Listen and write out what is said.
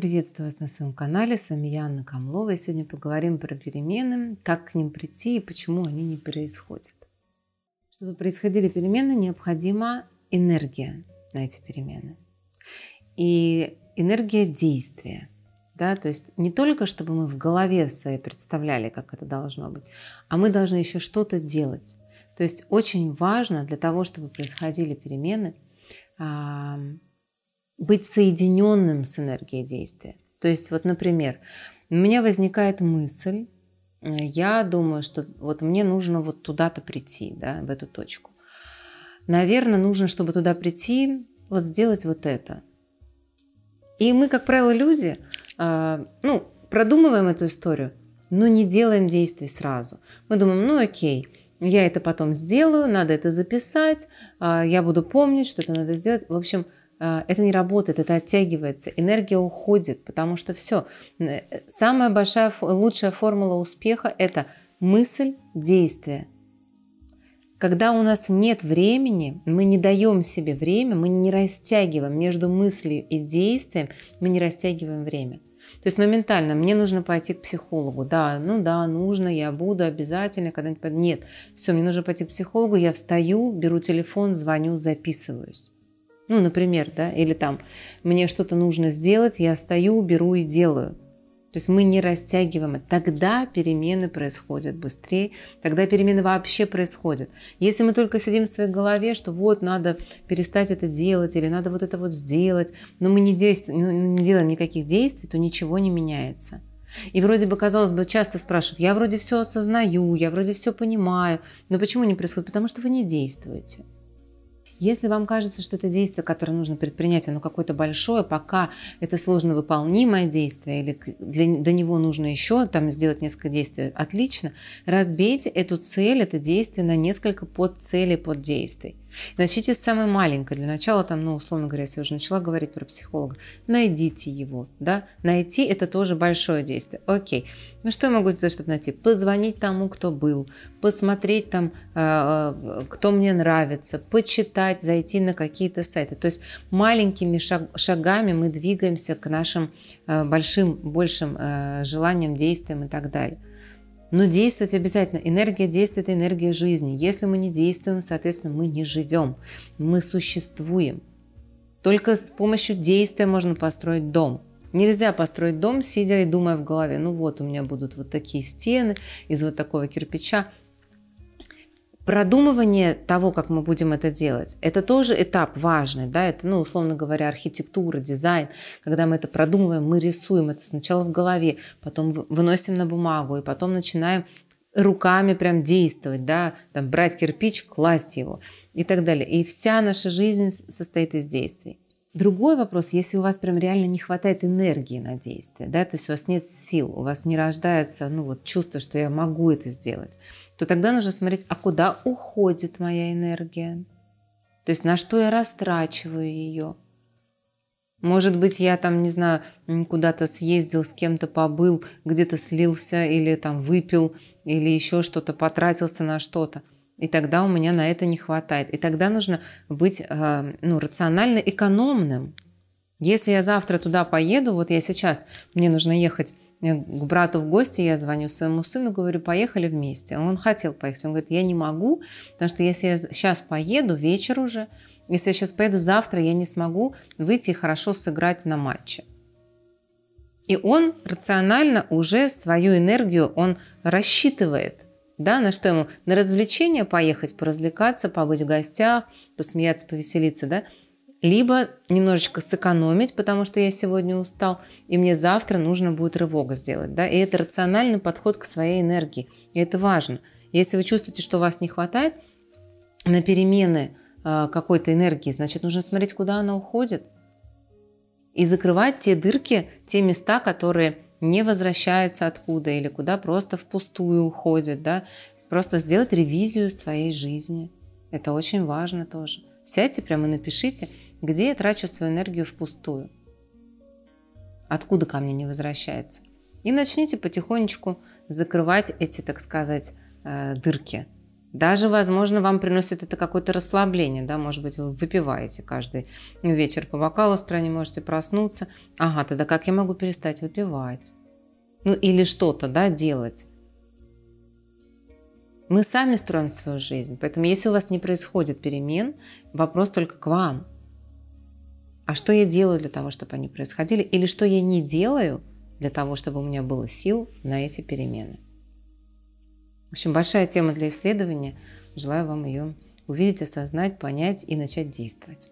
Приветствую вас на своем канале. С вами я, Анна Камлова. И сегодня поговорим про перемены, как к ним прийти и почему они не происходят. Чтобы происходили перемены, необходима энергия на эти перемены. И энергия действия. Да, то есть не только, чтобы мы в голове своей представляли, как это должно быть, а мы должны еще что-то делать. То есть очень важно для того, чтобы происходили перемены, быть соединенным с энергией действия. То есть вот, например, у меня возникает мысль, э, я думаю, что вот мне нужно вот туда-то прийти, да, в эту точку. Наверное, нужно, чтобы туда прийти, вот сделать вот это. И мы, как правило, люди, э, ну, продумываем эту историю, но не делаем действий сразу. Мы думаем, ну окей, я это потом сделаю, надо это записать, э, я буду помнить, что это надо сделать. В общем, а, это не работает, это оттягивается, энергия уходит, потому что все. Самая большая, лучшая формула успеха – это мысль, действие. Когда у нас нет времени, мы не даем себе время, мы не растягиваем между мыслью и действием, мы не растягиваем время. То есть моментально мне нужно пойти к психологу. Да, ну да, нужно, я буду обязательно когда-нибудь. Нет, все, мне нужно пойти к психологу, я встаю, беру телефон, звоню, записываюсь. Ну, например, да, или там мне что-то нужно сделать, я встаю, беру и делаю. То есть мы не растягиваем. Тогда перемены происходят быстрее, тогда перемены вообще происходят. Если мы только сидим в своей голове, что вот надо перестать это делать или надо вот это вот сделать, но мы не, действуем, ну, не делаем никаких действий, то ничего не меняется. И вроде бы, казалось бы, часто спрашивают, я вроде все осознаю, я вроде все понимаю, но почему не происходит? Потому что вы не действуете. Если вам кажется, что это действие, которое нужно предпринять, оно какое-то большое, пока это сложно выполнимое действие, или для, до него нужно еще там сделать несколько действий, отлично, разбейте эту цель, это действие на несколько подцелей, поддействий. Начните с самой маленькой. Для начала, там, ну, условно говоря, если я уже начала говорить про психолога, найдите его, да. Найти – это тоже большое действие. Окей. Ну, что я могу сделать, чтобы найти? Позвонить тому, кто был, посмотреть там, э, э, кто мне нравится, почитать, зайти на какие-то сайты. То есть маленькими шагами мы двигаемся к нашим э, большим, большим желаниям, действиям и так далее. Но действовать обязательно. Энергия это энергия жизни. Если мы не действуем, соответственно, мы не живем. Мы существуем. Только с помощью действия можно построить дом. Нельзя построить дом, сидя и думая в голове, ну вот у меня будут вот такие стены из вот такого кирпича. Продумывание того, как мы будем это делать, это тоже этап важный, да, это, ну, условно говоря, архитектура, дизайн. Когда мы это продумываем, мы рисуем это сначала в голове, потом выносим на бумагу, и потом начинаем руками прям действовать, да, там брать кирпич, класть его и так далее. И вся наша жизнь состоит из действий. Другой вопрос, если у вас прям реально не хватает энергии на действие, да, то есть у вас нет сил, у вас не рождается, ну вот чувство, что я могу это сделать, то тогда нужно смотреть, а куда уходит моя энергия? То есть на что я растрачиваю ее? Может быть, я там, не знаю, куда-то съездил, с кем-то побыл, где-то слился или там выпил, или еще что-то, потратился на что-то. И тогда у меня на это не хватает. И тогда нужно быть э, ну, рационально экономным. Если я завтра туда поеду, вот я сейчас, мне нужно ехать к брату в гости, я звоню своему сыну, говорю, поехали вместе. Он хотел поехать. Он говорит, я не могу, потому что если я сейчас поеду, вечер уже, если я сейчас поеду завтра, я не смогу выйти и хорошо сыграть на матче. И он рационально уже свою энергию он рассчитывает. Да, на что ему? На развлечение поехать, поразвлекаться, побыть в гостях, посмеяться, повеселиться, да? либо немножечко сэкономить, потому что я сегодня устал, и мне завтра нужно будет рывок сделать. Да? И это рациональный подход к своей энергии. И это важно. Если вы чувствуете, что вас не хватает на перемены э, какой-то энергии, значит, нужно смотреть, куда она уходит. И закрывать те дырки, те места, которые не возвращаются откуда или куда просто впустую уходят. Да? Просто сделать ревизию своей жизни. Это очень важно тоже. Сядьте прямо и напишите, где я трачу свою энергию впустую. Откуда ко мне не возвращается. И начните потихонечку закрывать эти, так сказать, э, дырки. Даже, возможно, вам приносит это какое-то расслабление, да, может быть, вы выпиваете каждый вечер по бокалу с утра, не можете проснуться. Ага, тогда как я могу перестать выпивать? Ну, или что-то, да, делать. Мы сами строим свою жизнь, поэтому если у вас не происходит перемен, вопрос только к вам. А что я делаю для того, чтобы они происходили? Или что я не делаю для того, чтобы у меня было сил на эти перемены? В общем, большая тема для исследования. Желаю вам ее увидеть, осознать, понять и начать действовать.